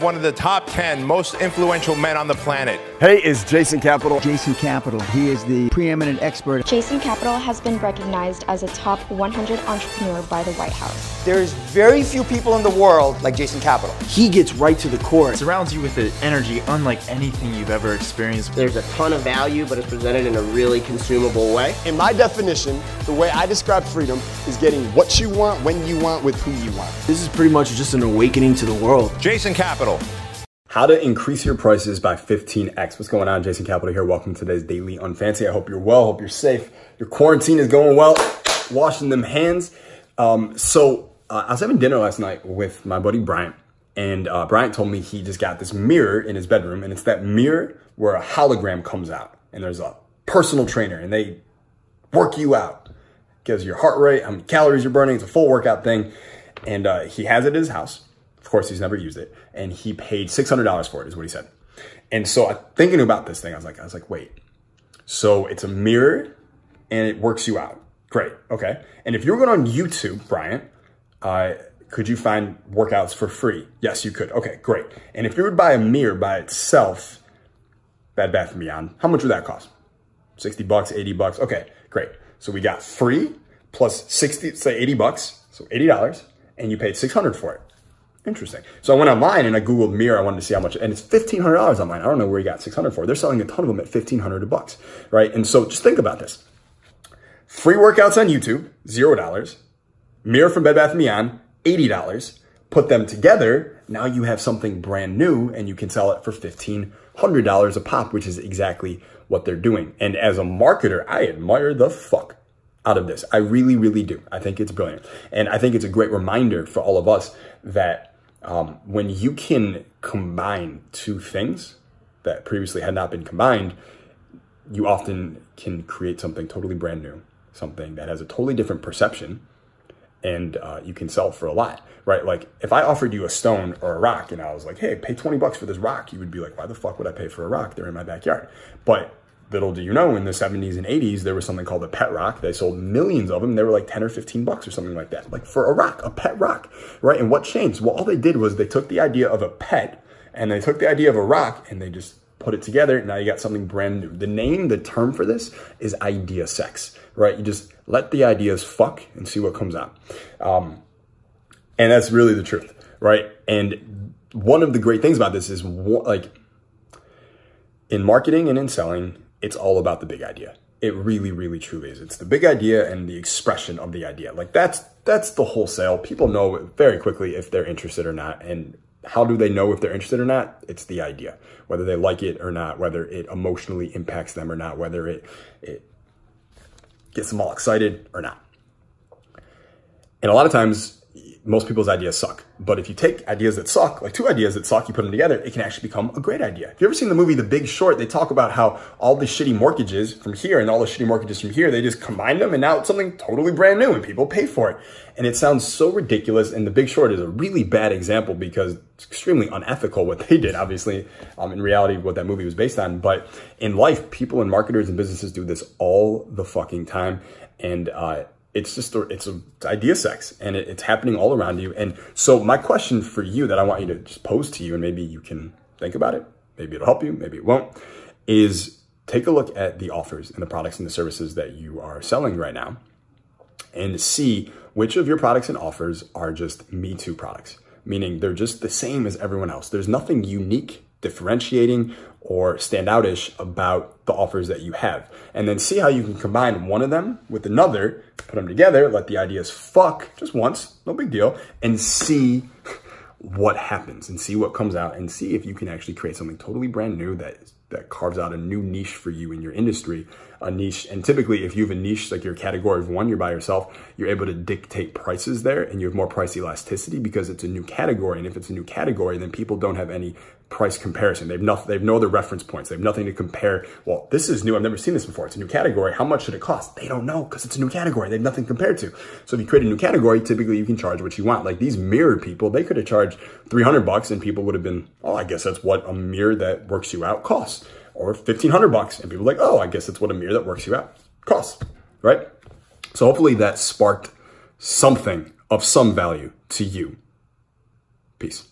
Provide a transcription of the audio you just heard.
One of the top 10 most influential men on the planet. Hey, is Jason Capital. Jason Capital. He is the preeminent expert. Jason Capital has been recognized as a top 100 entrepreneur by the White House. There's very few people in the world like Jason Capital. He gets right to the core. It surrounds you with an energy unlike anything you've ever experienced. There's a ton of value, but it's presented in a really consumable way. In my definition, the way I describe freedom is getting what you want, when you want, with who you want. This is pretty much just an awakening to the world. Jason Capital. How to increase your prices by 15x. What's going on? Jason Capital here. Welcome to today's Daily Unfancy. I hope you're well. Hope you're safe. Your quarantine is going well. Washing them hands. Um, so uh, I was having dinner last night with my buddy Bryant. And uh, Bryant told me he just got this mirror in his bedroom. And it's that mirror where a hologram comes out. And there's a personal trainer. And they work you out. Gives your heart rate, how many calories you're burning. It's a full workout thing. And uh, he has it at his house. Of course, he's never used it, and he paid six hundred dollars for it. Is what he said. And so, I, thinking about this thing, I was like, I was like, wait. So it's a mirror, and it works you out. Great. Okay. And if you were going on YouTube, Bryant, uh, could you find workouts for free? Yes, you could. Okay, great. And if you would buy a mirror by itself, Bed Bath & Beyond, how much would that cost? 60 bucks, 80 bucks. Okay, great. So we got free plus 60, say 80 bucks. So $80 and you paid 600 for it. Interesting. So I went online and I Googled mirror. I wanted to see how much, and it's $1,500 online. I don't know where he got 600 for. They're selling a ton of them at 1500 bucks, right? And so just think about this. Free workouts on YouTube, $0. Mirror from Bed Bath & Beyond, $80. Put them together. Now you have something brand new and you can sell it for $1,500 a pop, which is exactly what they're doing. And as a marketer, I admire the fuck out of this. I really, really do. I think it's brilliant. And I think it's a great reminder for all of us that um, when you can combine two things that previously had not been combined, you often can create something totally brand new, something that has a totally different perception, and uh, you can sell for a lot, right? Like if I offered you a stone or a rock and I was like, hey, pay 20 bucks for this rock, you would be like, why the fuck would I pay for a rock? They're in my backyard. But little do you know, in the 70s and 80s, there was something called a pet rock. They sold millions of them. They were like 10 or 15 bucks or something like that, like for a rock, a pet rock, right? And what changed? Well, all they did was they took the idea of a pet and they took the idea of a rock and they just put it together. Now you got something brand new. The name, the term for this is idea sex, right? You just let the ideas fuck and see what comes out. Um, and that's really the truth, right? And one of the great things about this is like in marketing and in selling, it's all about the big idea. It really, really, truly is. It's the big idea and the expression of the idea. Like that's that's the wholesale. People know very quickly if they're interested or not. And how do they know if they're interested or not? It's the idea, whether they like it or not, whether it emotionally impacts them or not, whether it it gets them all excited or not. And a lot of times most people's ideas suck. But if you take ideas that suck, like two ideas that suck, you put them together, it can actually become a great idea. If you ever seen the movie The Big Short, they talk about how all the shitty mortgages from here and all the shitty mortgages from here, they just combine them and now it's something totally brand new and people pay for it. And it sounds so ridiculous. And The Big Short is a really bad example because it's extremely unethical what they did, obviously, um, in reality, what that movie was based on. But in life, people and marketers and businesses do this all the fucking time. And, uh, it's just a, it's a idea sex and it, it's happening all around you. And so my question for you that I want you to just pose to you and maybe you can think about it. Maybe it'll help you. Maybe it won't is take a look at the offers and the products and the services that you are selling right now and see which of your products and offers are just me too products, meaning they're just the same as everyone else. There's nothing unique differentiating or standoutish about the offers that you have. And then see how you can combine one of them with another, put them together, let the ideas fuck just once, no big deal, and see what happens and see what comes out and see if you can actually create something totally brand new that that carves out a new niche for you in your industry, a niche. And typically, if you have a niche like your category of one, you're by yourself, you're able to dictate prices there and you have more price elasticity because it's a new category. And if it's a new category, then people don't have any price comparison. They've nothing, they've no other reference points. They have nothing to compare. Well, this is new. I've never seen this before. It's a new category. How much should it cost? They don't know because it's a new category. They have nothing compared to. So if you create a new category, typically you can charge what you want. Like these mirror people, they could have charged 300 bucks and people would have been, oh, I guess that's what a mirror that works you out costs or 1500 bucks. And people like, oh, I guess that's what a mirror that works you out costs, right? So hopefully that sparked something of some value to you. Peace.